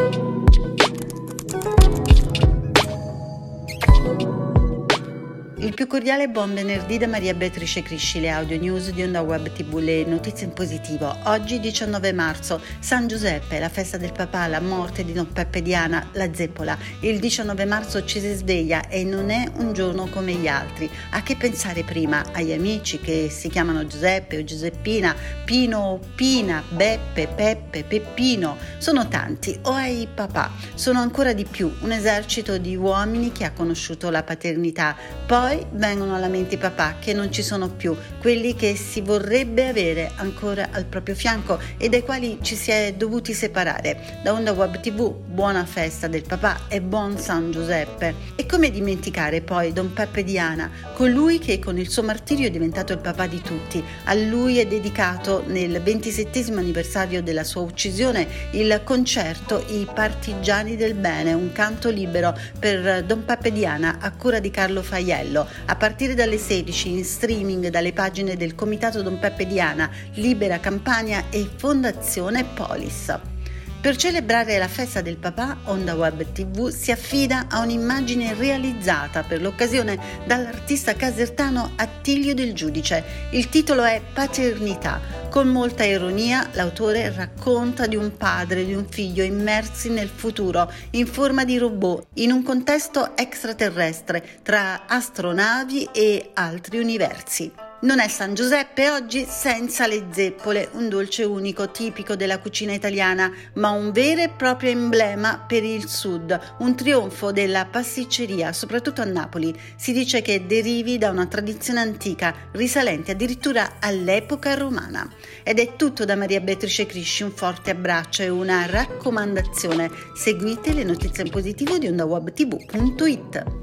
Thank you. Il più cordiale buon venerdì da Maria Beatrice Crisci, le audio news di Onda Web TV, le notizie in positivo. Oggi 19 marzo, San Giuseppe, la festa del papà, la morte di Don Peppe Diana, la zeppola. Il 19 marzo ci si sveglia e non è un giorno come gli altri. A che pensare prima? Agli amici che si chiamano Giuseppe o Giuseppina, Pino o Pina, Beppe, Peppe, Peppino, sono tanti. O ai papà, sono ancora di più, un esercito di uomini che ha conosciuto la paternità. Poi poi vengono alla mente i papà che non ci sono più, quelli che si vorrebbe avere ancora al proprio fianco e dai quali ci si è dovuti separare. Da Onda Web TV, buona festa del papà e buon San Giuseppe. E come dimenticare poi Don Peppe Diana, colui che con il suo martirio è diventato il papà di tutti. A lui è dedicato nel 27 anniversario della sua uccisione il concerto I Partigiani del Bene, un canto libero per Don Peppe Diana a cura di Carlo Faiello aprile a partire dalle 16 in streaming dalle pagine del Comitato Don Peppe Diana, Libera Campania e Fondazione Polis. Per celebrare la festa del papà, Onda Web TV si affida a un'immagine realizzata per l'occasione dall'artista casertano Attilio del Giudice. Il titolo è Paternità. Con molta ironia l'autore racconta di un padre e di un figlio immersi nel futuro in forma di robot in un contesto extraterrestre tra astronavi e altri universi. Non è San Giuseppe oggi senza le zeppole, un dolce unico tipico della cucina italiana, ma un vero e proprio emblema per il sud, un trionfo della pasticceria, soprattutto a Napoli. Si dice che derivi da una tradizione antica, risalente addirittura all'epoca romana. Ed è tutto da Maria Beatrice Crisci, un forte abbraccio e una raccomandazione. Seguite le notizie in positivo di ondawebtv.it.